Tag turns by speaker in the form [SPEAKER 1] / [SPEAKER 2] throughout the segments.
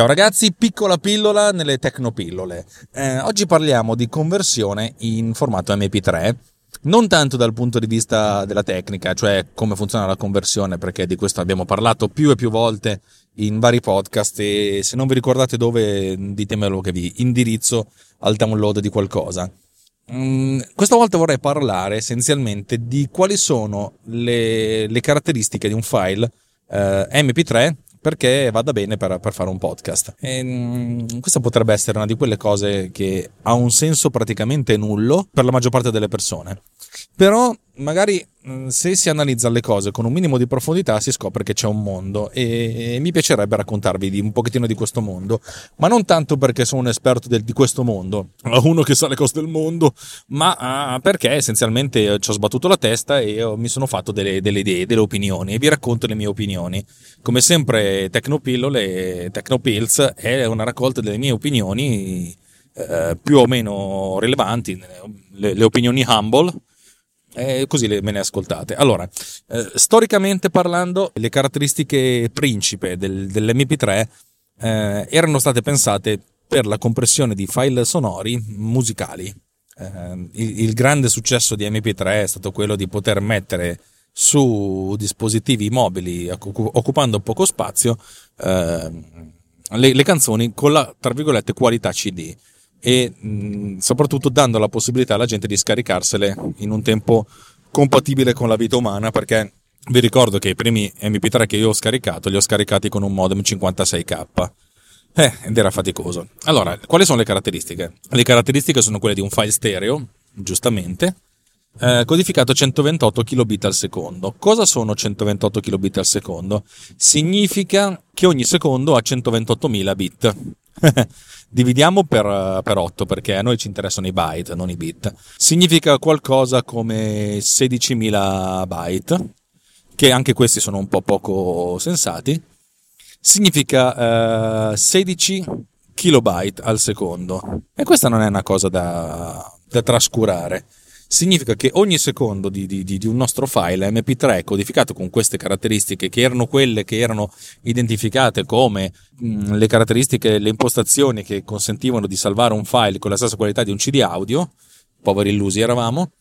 [SPEAKER 1] Ciao ragazzi, piccola pillola nelle tecnopillole. Eh, oggi parliamo di conversione in formato MP3, non tanto dal punto di vista della tecnica, cioè come funziona la conversione, perché di questo abbiamo parlato più e più volte in vari podcast e se non vi ricordate dove ditemelo che vi indirizzo al download di qualcosa. Mm, questa volta vorrei parlare essenzialmente di quali sono le, le caratteristiche di un file eh, MP3 perché vada bene per, per fare un podcast. E, mh, questa potrebbe essere una di quelle cose che ha un senso praticamente nullo per la maggior parte delle persone. Però magari se si analizza le cose con un minimo di profondità si scopre che c'è un mondo e mi piacerebbe raccontarvi un pochettino di questo mondo, ma non tanto perché sono un esperto del, di questo mondo, uno che sa le cose del mondo, ma uh, perché essenzialmente ci ho sbattuto la testa e mi sono fatto delle, delle, idee, delle opinioni e vi racconto le mie opinioni. Come sempre Tecnopillole, Tecnopills è una raccolta delle mie opinioni eh, più o meno rilevanti, le, le opinioni humble e così le, me ne ascoltate. Allora, eh, storicamente parlando, le caratteristiche principe del, dell'MP3 eh, erano state pensate per la compressione di file sonori musicali. Eh, il, il, grande successo di MP3 è stato quello di poter mettere su dispositivi mobili occupando poco spazio ehm, le, le canzoni con la tra virgolette qualità CD e mh, soprattutto dando la possibilità alla gente di scaricarsele in un tempo compatibile con la vita umana perché vi ricordo che i primi MP3 che io ho scaricato li ho scaricati con un modem 56k eh, ed era faticoso. Allora, quali sono le caratteristiche? Le caratteristiche sono quelle di un file stereo, giustamente, eh, codificato a 128 kilobit al secondo. Cosa sono 128 kilobit al secondo? Significa che ogni secondo ha 128.000 bit. Dividiamo per, per 8 perché a noi ci interessano i byte, non i bit. Significa qualcosa come 16.000 byte, che anche questi sono un po' poco sensati. Significa eh, 16 kilobyte al secondo. E questa non è una cosa da, da trascurare significa che ogni secondo di, di, di, un nostro file MP3 codificato con queste caratteristiche, che erano quelle che erano identificate come mh, le caratteristiche, le impostazioni che consentivano di salvare un file con la stessa qualità di un CD audio, poveri illusi eravamo,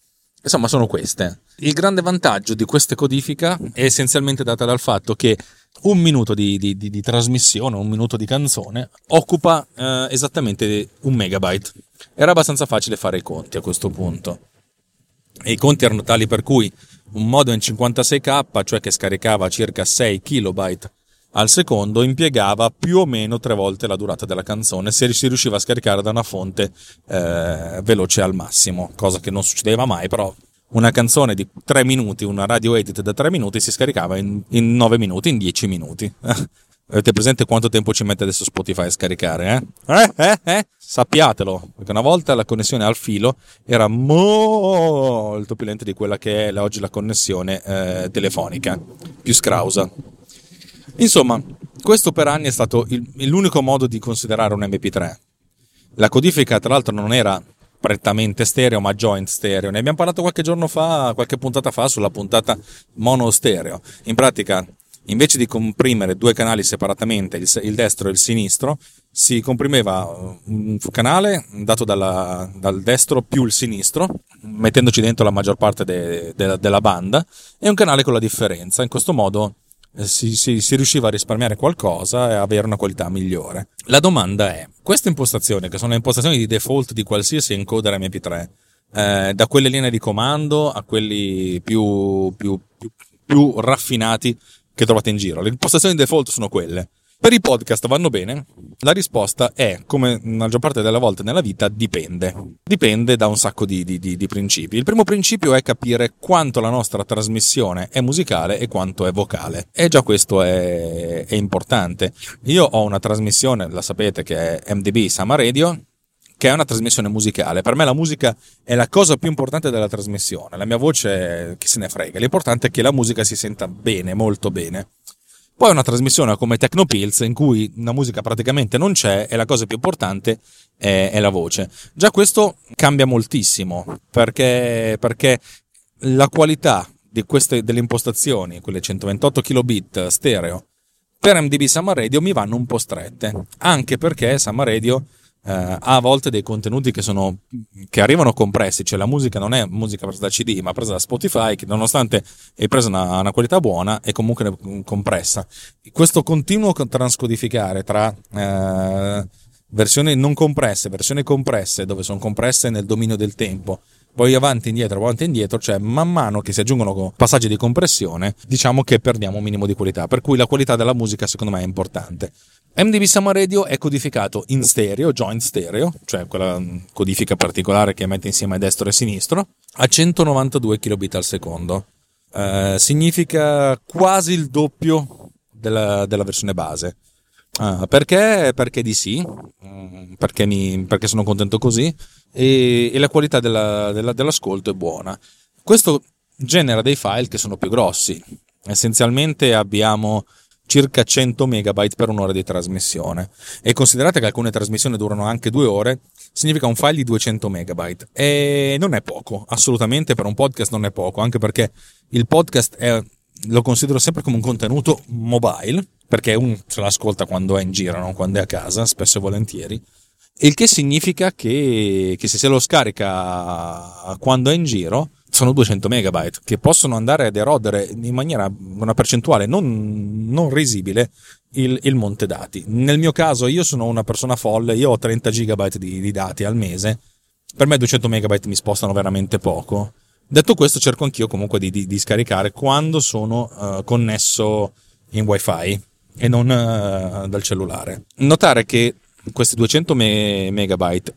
[SPEAKER 1] insomma sono queste. Il grande vantaggio di questa codifica è essenzialmente data dal fatto che un minuto di, di, di, di trasmissione, un minuto di canzone, occupa eh, esattamente un megabyte. Era abbastanza facile fare i conti a questo punto e i conti erano tali per cui un modem 56k, cioè che scaricava circa 6 KB al secondo, impiegava più o meno tre volte la durata della canzone se si riusciva a scaricare da una fonte eh, veloce al massimo, cosa che non succedeva mai, però una canzone di 3 minuti, una radio edit da 3 minuti si scaricava in, in 9 minuti, in 10 minuti. Avete presente quanto tempo ci mette adesso Spotify a scaricare? Eh? Eh, eh, eh? Sappiatelo, perché una volta la connessione al filo era molto più lenta di quella che è oggi la connessione eh, telefonica, più scrausa. Insomma, questo per anni è stato il, l'unico modo di considerare un MP3. La codifica, tra l'altro, non era prettamente stereo, ma joint stereo. Ne abbiamo parlato qualche giorno fa, qualche puntata fa, sulla puntata mono stereo. In pratica, invece di comprimere due canali separatamente, il, il destro e il sinistro, si comprimeva uh, un canale dato dalla, dal destro più il sinistro, mettendoci dentro la maggior parte de, de, della banda, e un canale con la differenza. In questo modo eh, si, si, si, riusciva a risparmiare qualcosa e avere una qualità migliore. La domanda è, queste impostazioni, che sono le impostazioni di default di qualsiasi encoder MP3, eh, da quelle linee di comando a quelli più, più, più, più raffinati che trovate in giro. Le impostazioni default sono quelle. Per i podcast vanno bene? La risposta è, come la maggior parte delle volte nella vita, dipende. Dipende da un sacco di, di, di, di, principi. Il primo principio è capire quanto la nostra trasmissione è musicale e quanto è vocale. E già questo è, è importante. Io ho una trasmissione, la sapete, che è MDB Sama Radio, che è una trasmissione musicale. Per me la musica è la cosa più importante della trasmissione. La mia voce, chi se ne frega. L'importante è che la musica si senta bene, molto bene. Poi una trasmissione come Tecnopills in cui la musica praticamente non c'è e la cosa più importante è, è la voce. Già questo cambia moltissimo perché, perché la qualità queste, delle impostazioni, quelle 128 kilobit stereo, per MDB Summer Radio mi vanno un po' strette, anche perché Summer Radio eh, ha a volte dei contenuti che, sono, che arrivano compressi, cioè la musica non è musica presa da CD ma presa da Spotify che nonostante è presa una, una qualità buona è comunque compressa. Questo continuo transcodificare tra eh, versioni non compresse, versioni compresse dove sono compresse nel dominio del tempo poi avanti e indietro, avanti e indietro, cioè man mano che si aggiungono passaggi di compressione, diciamo che perdiamo un minimo di qualità, per cui la qualità della musica secondo me è importante. MDB Summer Radio è codificato in stereo, joint stereo, cioè quella codifica particolare che mette insieme destro e sinistro, a 192 kbit al secondo. Eh, significa quasi il doppio della, della versione base. Uh, perché? Perché di sì, mm, perché, mi, perché sono contento così e, e la qualità della, della, dell'ascolto è buona. Questo genera dei file che sono più grossi. Essenzialmente abbiamo circa 100 megabyte per un'ora di trasmissione. E considerate che alcune trasmissioni durano anche due ore, significa un file di 200 megabyte. E non è poco, assolutamente per un podcast non è poco, anche perché il podcast è, lo considero sempre come un contenuto mobile, perché uno se l'ascolta quando è in giro, non quando è a casa, spesso e volentieri. Il che significa che, che se se lo scarica quando è in giro, sono 200 megabyte che possono andare ad erodere in maniera una percentuale non, non risibile il, il, monte dati. Nel mio caso, io sono una persona folle, io ho 30 gigabyte di, di dati al mese. Per me 200 megabyte mi spostano veramente poco. Detto questo, cerco anch'io comunque di, di, di scaricare quando sono uh, connesso in wifi e non uh, dal cellulare. Notare che questi 200 me- megabyte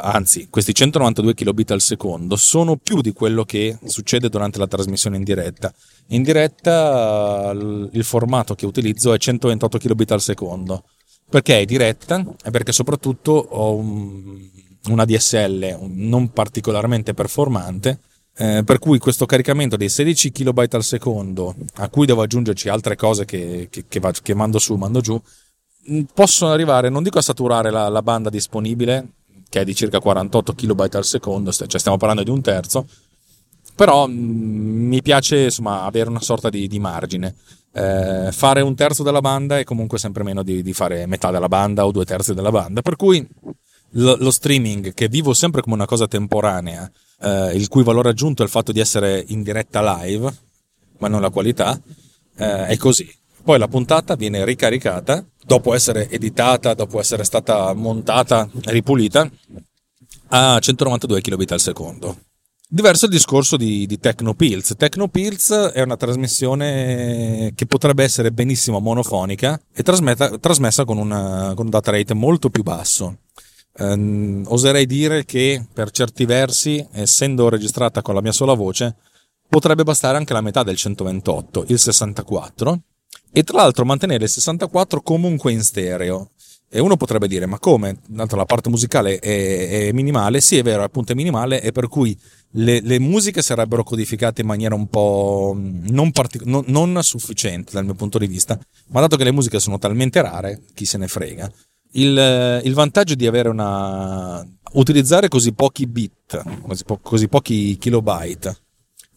[SPEAKER 1] anzi questi 192 kilobit al secondo sono più di quello che succede durante la trasmissione in diretta. In diretta il formato che utilizzo è 128 kilobit al secondo. Perché è diretta e perché soprattutto ho un, una DSL non particolarmente performante, eh, per cui questo caricamento dei 16 kilobyte al secondo, a cui devo aggiungerci altre cose che, che, che, che mando su, mando giù, possono arrivare, non dico a saturare la, la banda disponibile, che è di circa 48 kB al secondo, cioè stiamo parlando di un terzo, però mm, mi piace insomma avere una sorta di, di margine. Eh, fare un terzo della banda è comunque sempre meno di, di, fare metà della banda o due terzi della banda, per cui lo, lo streaming, che vivo sempre come una cosa temporanea, eh, il cui valore aggiunto è il fatto di essere in diretta live, ma non la qualità, eh, è così. Poi la puntata viene ricaricata dopo essere editata, dopo essere stata montata ripulita a 192 kbit al secondo. Diverso il discorso di, di Tecnopills. Tecnopills è una trasmissione che potrebbe essere benissimo monofonica e trasmessa con, una, con un data rate molto più basso. Um, oserei dire che per certi versi, essendo registrata con la mia sola voce, potrebbe bastare anche la metà del 128, il 64, e tra l'altro mantenere il 64 comunque in stereo. E uno potrebbe dire, ma come? Tanto la parte musicale è, è, minimale. Sì, è vero, appunto è minimale, e per cui le, le musiche sarebbero codificate in maniera un po' non, partic- non, non, sufficiente dal mio punto di vista. Ma dato che le musiche sono talmente rare, chi se ne frega. Il, il vantaggio di avere una. utilizzare così pochi bit, così, po- così pochi kilobyte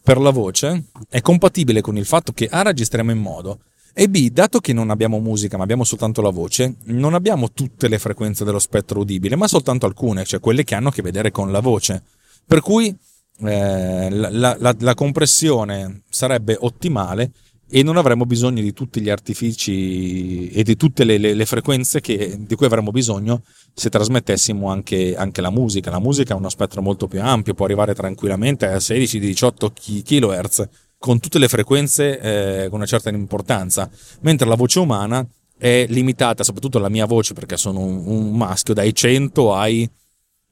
[SPEAKER 1] per la voce è compatibile con il fatto che A registriamo in modo e B, dato che non abbiamo musica ma abbiamo soltanto la voce, non abbiamo tutte le frequenze dello spettro udibile, ma soltanto alcune, cioè quelle che hanno a che vedere con la voce. Per cui eh, la, la, la compressione sarebbe ottimale e non avremmo bisogno di tutti gli artifici e di tutte le, le, le frequenze che, di cui avremmo bisogno se trasmettessimo anche, anche, la musica. La musica ha uno spettro molto più ampio, può arrivare tranquillamente a 16-18 kHz con tutte le frequenze eh, con una certa importanza, mentre la voce umana è limitata, soprattutto la mia voce, perché sono un, un maschio, dai 100 ai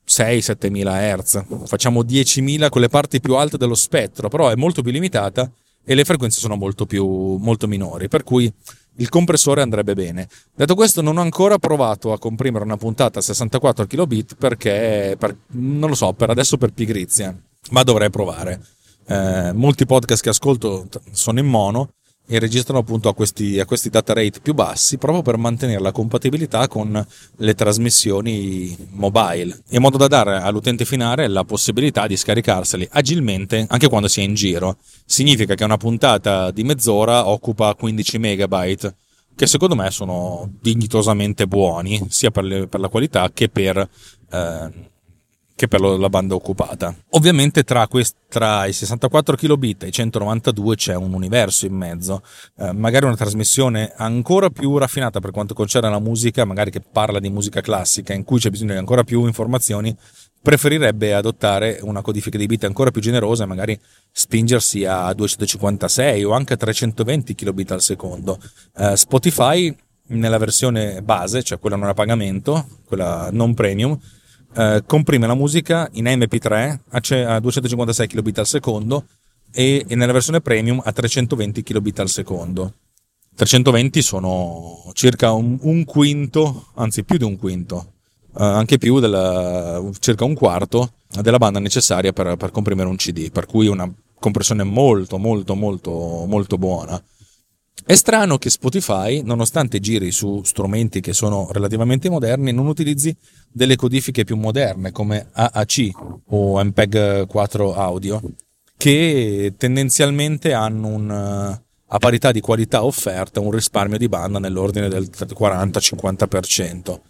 [SPEAKER 1] 6-7 mila Hz. Facciamo 10.000 con le parti più alte dello spettro, però è molto più limitata e le frequenze sono molto, più, molto minori, per cui il compressore andrebbe bene. Detto questo, non ho ancora provato a comprimere una puntata a 64 kilobit perché, per, non lo so, per adesso per pigrizia, ma dovrei provare. Eh, molti podcast che ascolto sono in mono e registrano appunto a questi, a questi data rate più bassi proprio per mantenere la compatibilità con le trasmissioni mobile. In modo da dare all'utente finale la possibilità di scaricarseli agilmente anche quando si è in giro. Significa che una puntata di mezz'ora occupa 15 megabyte che secondo me sono dignitosamente buoni sia per, le, per la qualità che per eh, che per la banda occupata. Ovviamente tra, quest- tra i 64 kilobit e i 192 c'è un universo in mezzo, eh, magari una trasmissione ancora più raffinata per quanto concerne la musica, magari che parla di musica classica, in cui c'è bisogno di ancora più informazioni, preferirebbe adottare una codifica di bit ancora più generosa e magari spingersi a 256 o anche a 320 kilobit al secondo. Eh, Spotify nella versione base, cioè quella non a pagamento, quella non premium, eh, comprime la musica in MP3 a 256 kbit al secondo e, nella versione premium a 320 kbit al secondo. 320 sono circa un, un quinto, anzi più di un quinto, eh, anche più del circa un quarto della banda necessaria per, per comprimere un CD, per cui una compressione molto molto molto molto buona. È strano che Spotify, nonostante giri su strumenti che sono relativamente moderni, non utilizzi delle codifiche più moderne come AAC o MPEG 4 audio, che tendenzialmente hanno un, a parità di qualità offerta un risparmio di banda nell'ordine del 40-50%.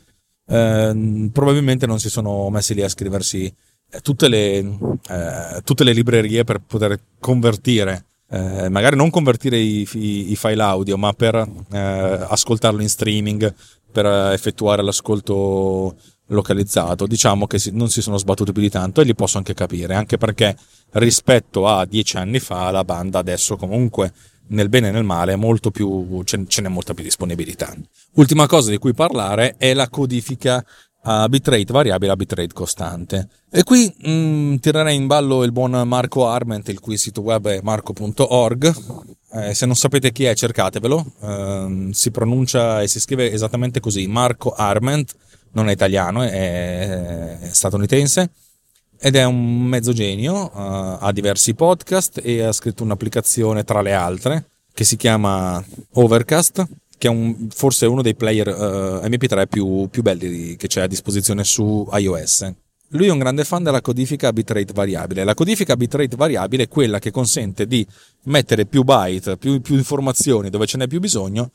[SPEAKER 1] Eh, probabilmente non si sono messi lì a scriversi tutte le, eh, tutte le librerie per poter convertire eh, magari non convertire i, i, i, file audio, ma per eh, ascoltarlo in streaming, per effettuare l'ascolto localizzato. Diciamo che non si sono sbattuti più di tanto e li posso anche capire, anche perché rispetto a dieci anni fa la banda adesso comunque nel bene e nel male più, ce n'è molta più disponibilità. Ultima cosa di cui parlare è la codifica a bitrate variabile a bitrate costante. E qui mh, mm, tirerei in ballo il buon Marco Arment, il cui sito web è marco.org. Eh, se non sapete chi è, cercatevelo. Eh, si pronuncia e si scrive esattamente così: Marco Arment, non è italiano, è, è statunitense. Ed è un mezzo genio, uh, ha diversi podcast e ha scritto un'applicazione tra le altre che si chiama Overcast, che è un, forse uno dei player uh, MP3 più, più belli che c'è a disposizione su iOS. Lui è un grande fan della codifica bitrate variabile. La codifica bitrate variabile è quella che consente di mettere più byte, più, più informazioni dove ce n'è più bisogno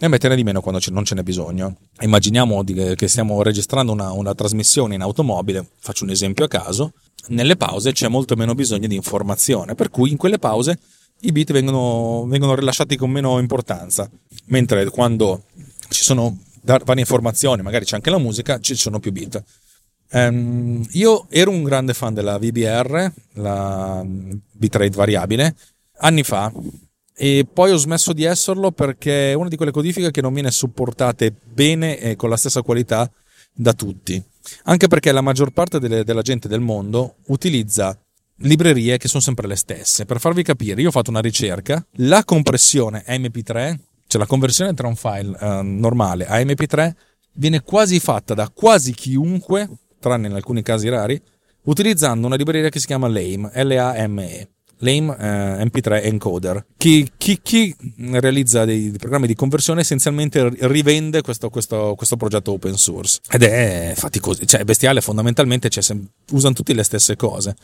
[SPEAKER 1] e metterne di meno quando non ce n'è bisogno. Immaginiamo che stiamo registrando una, una trasmissione in automobile, faccio un esempio a caso, nelle pause c'è molto meno bisogno di informazione, per cui in quelle pause i bit vengono, vengono rilasciati con meno importanza, mentre quando ci sono varie informazioni, magari c'è anche la musica, ci sono più bit. Um, io ero un grande fan della VBR, la bitrate variabile, anni fa, e poi ho smesso di esserlo perché è una di quelle codifiche che non viene supportate bene e con la stessa qualità da tutti. Anche perché la maggior parte delle, della gente del mondo utilizza librerie che sono sempre le stesse. Per farvi capire, io ho fatto una ricerca, la compressione MP3, cioè la conversione tra un file eh, normale a MP3, viene quasi fatta da quasi chiunque, tranne in alcuni casi rari, utilizzando una libreria che si chiama LAME, L-A-M-E. LAME eh, MP3 Encoder. Chi, chi, chi realizza dei, dei, programmi di conversione essenzialmente rivende questo, questo, questo, progetto open source ed è faticoso, cioè bestiale fondamentalmente, cioè, usano tutte le stesse cose.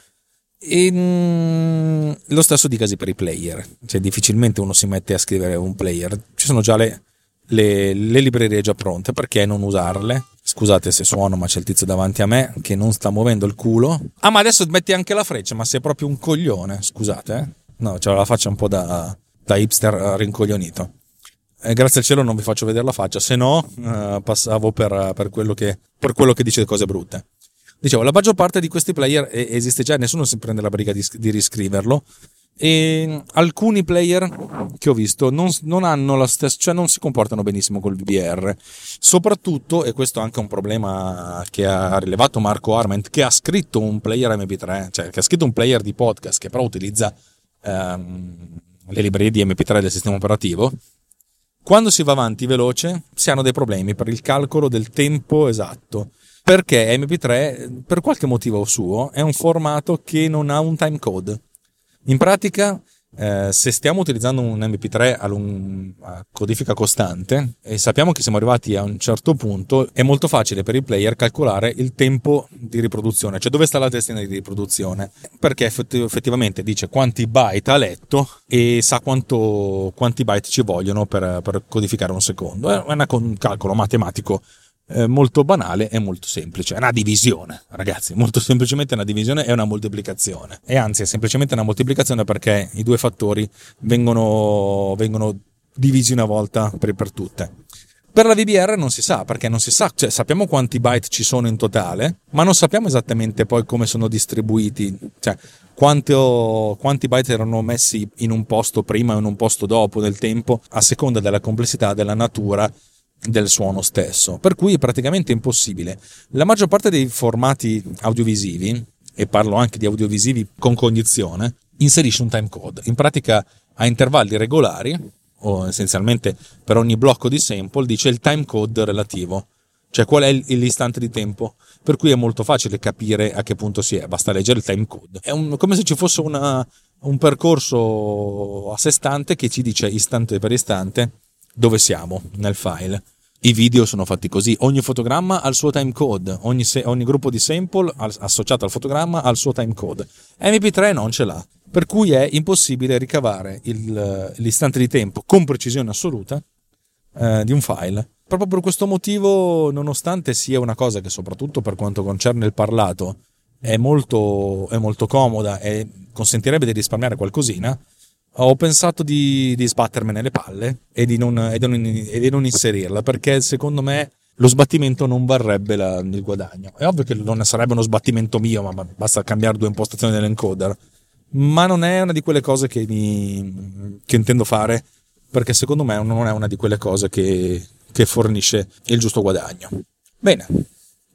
[SPEAKER 1] E mm, lo stesso dicasi per i player, cioè difficilmente uno si mette a scrivere un player, ci sono già le, le, le librerie già pronte, perché non usarle? Scusate se suono, ma c'è il tizio davanti a me che non sta muovendo il culo. Ah, ma adesso metti anche la freccia, ma sei proprio un coglione, scusate. Eh? No, c'è la faccia un po' da, da hipster rincoglionito. E grazie al cielo non vi faccio vedere la faccia, se no eh, passavo per, per, quello che, per quello che dice cose brutte. Dicevo, la maggior parte di questi player esiste già, nessuno si prende la briga di, di riscriverlo. E alcuni player che ho visto non, non, hanno la stessa, cioè non si comportano benissimo col VBR. Soprattutto, e questo è anche un problema che ha rilevato Marco Arment, che ha scritto un player MP3, cioè che ha scritto un player di podcast che però utilizza ehm, le librerie di MP3 del sistema operativo. Quando si va avanti veloce, si hanno dei problemi per il calcolo del tempo esatto perché MP3 per qualche motivo suo è un formato che non ha un timecode in pratica, eh, se stiamo utilizzando un MP3 a, lung- a, codifica costante e sappiamo che siamo arrivati a un certo punto, è molto facile per il player calcolare il tempo di riproduzione, cioè dove sta la testina di riproduzione, perché effettivamente dice quanti byte ha letto e sa quanto, quanti byte ci vogliono per, per codificare un secondo. È un calcolo matematico eh, molto banale e molto semplice. È una divisione, ragazzi, molto semplicemente una divisione e una moltiplicazione. E anzi è semplicemente una moltiplicazione perché i due fattori vengono, vengono divisi una volta per, per tutte. Per la VBR non si sa, perché non si sa, cioè sappiamo quanti byte ci sono in totale, ma non sappiamo esattamente poi come sono distribuiti, cioè quanto, quanti byte erano messi in un posto prima e in un posto dopo nel tempo, a seconda della complessità della natura del suono stesso, per cui è praticamente impossibile. La maggior parte dei formati audiovisivi, e parlo anche di audiovisivi con cognizione, inserisce un timecode. In pratica a intervalli regolari, o essenzialmente per ogni blocco di sample, dice il timecode relativo, cioè qual è l'istante di tempo, per cui è molto facile capire a che punto si è, basta leggere il timecode. È un, come se ci fosse una, un percorso a sé stante che ci dice istante per istante dove siamo nel file. I video sono fatti così, ogni fotogramma ha il suo timecode, ogni, se- ogni gruppo di sample associato al fotogramma ha il suo timecode. MP3 non ce l'ha, per cui è impossibile ricavare il, l'istante di tempo con precisione assoluta eh, di un file. Proprio per questo motivo, nonostante sia una cosa che soprattutto per quanto concerne il parlato è molto, è molto comoda e consentirebbe di risparmiare qualcosina, ho pensato di, di sbattermene le palle e di, non, e, di non, e di, non, inserirla perché secondo me lo sbattimento non varrebbe la, il guadagno. È ovvio che non sarebbe uno sbattimento mio, ma basta cambiare due impostazioni dell'encoder. Ma non è una di quelle cose che, mi, che intendo fare perché secondo me non è una di quelle cose che, che fornisce il giusto guadagno. Bene,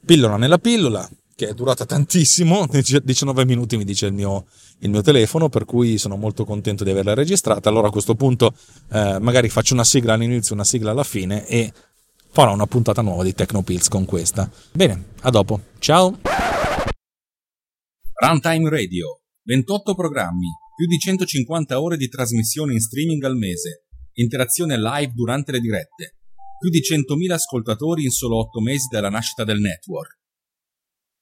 [SPEAKER 1] pillola nella pillola, che è durata tantissimo, 19 minuti mi dice il mio, il mio telefono, per cui sono molto contento di averla registrata. Allora a questo punto eh, magari faccio una sigla all'inizio, una sigla alla fine e farò una puntata nuova di Tecnopills con questa. Bene, a dopo. Ciao!
[SPEAKER 2] Runtime Radio, 28 programmi, più di 150 ore di trasmissione in streaming al mese, interazione live durante le dirette, più di 100.000 ascoltatori in solo 8 mesi dalla nascita del network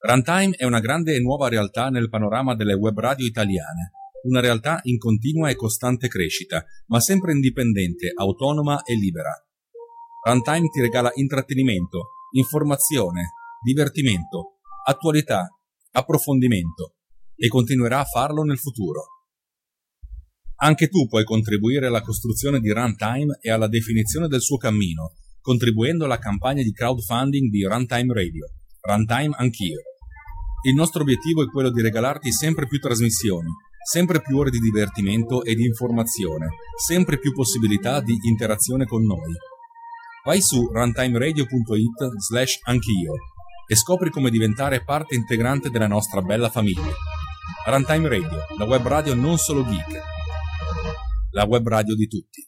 [SPEAKER 2] Runtime è una grande e nuova realtà nel panorama delle web radio italiane, una realtà in continua e costante crescita, ma sempre indipendente, autonoma e libera. Runtime ti regala intrattenimento, informazione, divertimento, attualità, approfondimento e continuerà a farlo nel futuro. Anche tu puoi contribuire alla costruzione di Runtime e alla definizione del suo cammino, contribuendo alla campagna di crowdfunding di Runtime Radio. Runtime anch'io. Il nostro obiettivo è quello di regalarti sempre più trasmissioni, sempre più ore di divertimento e di informazione, sempre più possibilità di interazione con noi. Vai su runtimeradio.it slash anch'io e scopri come diventare parte integrante della nostra bella famiglia. Runtime Radio, la web radio non solo geek, la web radio di tutti.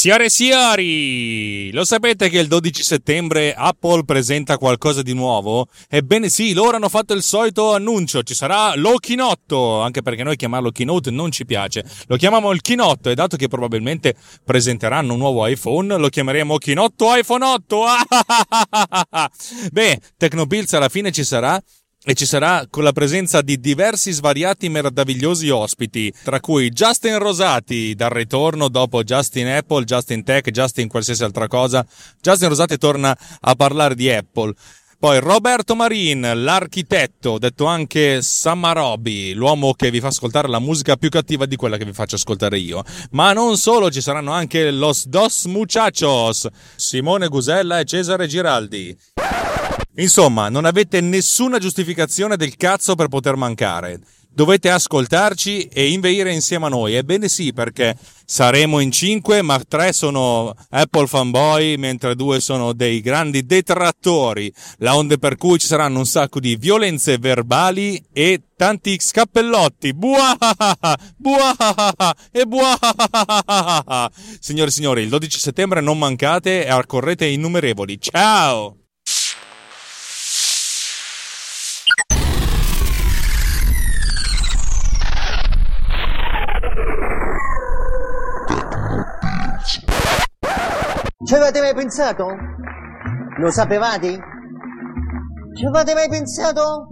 [SPEAKER 1] Signore e signori, lo sapete che il 12 settembre Apple presenta qualcosa di nuovo? Ebbene sì, loro hanno fatto il solito annuncio, ci sarà lo Chinotto, anche perché noi chiamarlo Keynote non ci piace, lo chiamiamo il Chinotto e dato che probabilmente presenteranno un nuovo iPhone, lo chiameremo Chinotto iPhone 8. Beh, Tecnobills alla fine ci sarà e ci sarà con la presenza di diversi svariati meravigliosi ospiti, tra cui Justin Rosati dal ritorno dopo Justin Apple, Justin Tech, Justin qualsiasi altra cosa. Justin Rosati torna a parlare di Apple. Poi Roberto Marin, l'architetto, detto anche Samarobi, l'uomo che vi fa ascoltare la musica più cattiva di quella che vi faccio ascoltare io. Ma non solo, ci saranno anche Los Dos Muchachos, Simone Gusella e Cesare Giraldi. Insomma, non avete nessuna giustificazione del cazzo per poter mancare. Dovete ascoltarci e inveire insieme a noi. Ebbene sì, perché saremo in cinque, ma tre sono Apple fanboy, mentre due sono dei grandi detrattori. La onde per cui ci saranno un sacco di violenze verbali e tanti scappellotti. Buahaha, buahaha e buahaha. Signore e signori, il 12 settembre non mancate e accorrete innumerevoli. Ciao!
[SPEAKER 3] Ci avete mai pensato? Lo sapevate? Ci avete mai pensato?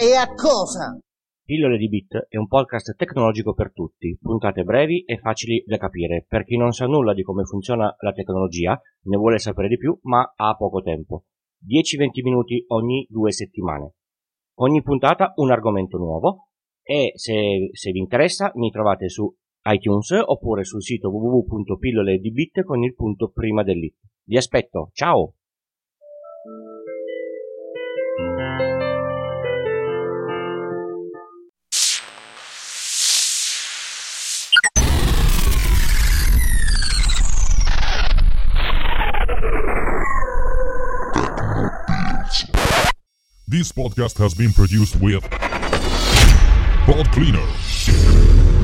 [SPEAKER 3] E a cosa?
[SPEAKER 4] Pillole di Bit è un podcast tecnologico per tutti, puntate brevi e facili da capire per chi non sa nulla di come funziona la tecnologia, ne vuole sapere di più, ma ha poco tempo. 10-20 minuti ogni due settimane. Ogni puntata un argomento nuovo e se, se vi interessa mi trovate su iTunes oppure sul sito www.pilloledibit con il punto prima dell'it. Vi aspetto, ciao!
[SPEAKER 5] This podcast has been produced with Pod Cleaner.